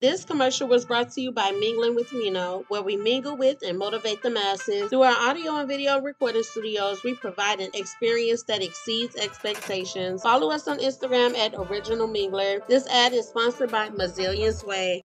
This commercial was brought to you by Mingling with Mino, where we mingle with and motivate the masses. Through our audio and video recording studios, we provide an experience that exceeds expectations. Follow us on Instagram at Original Mingler. This ad is sponsored by Mazillions Way.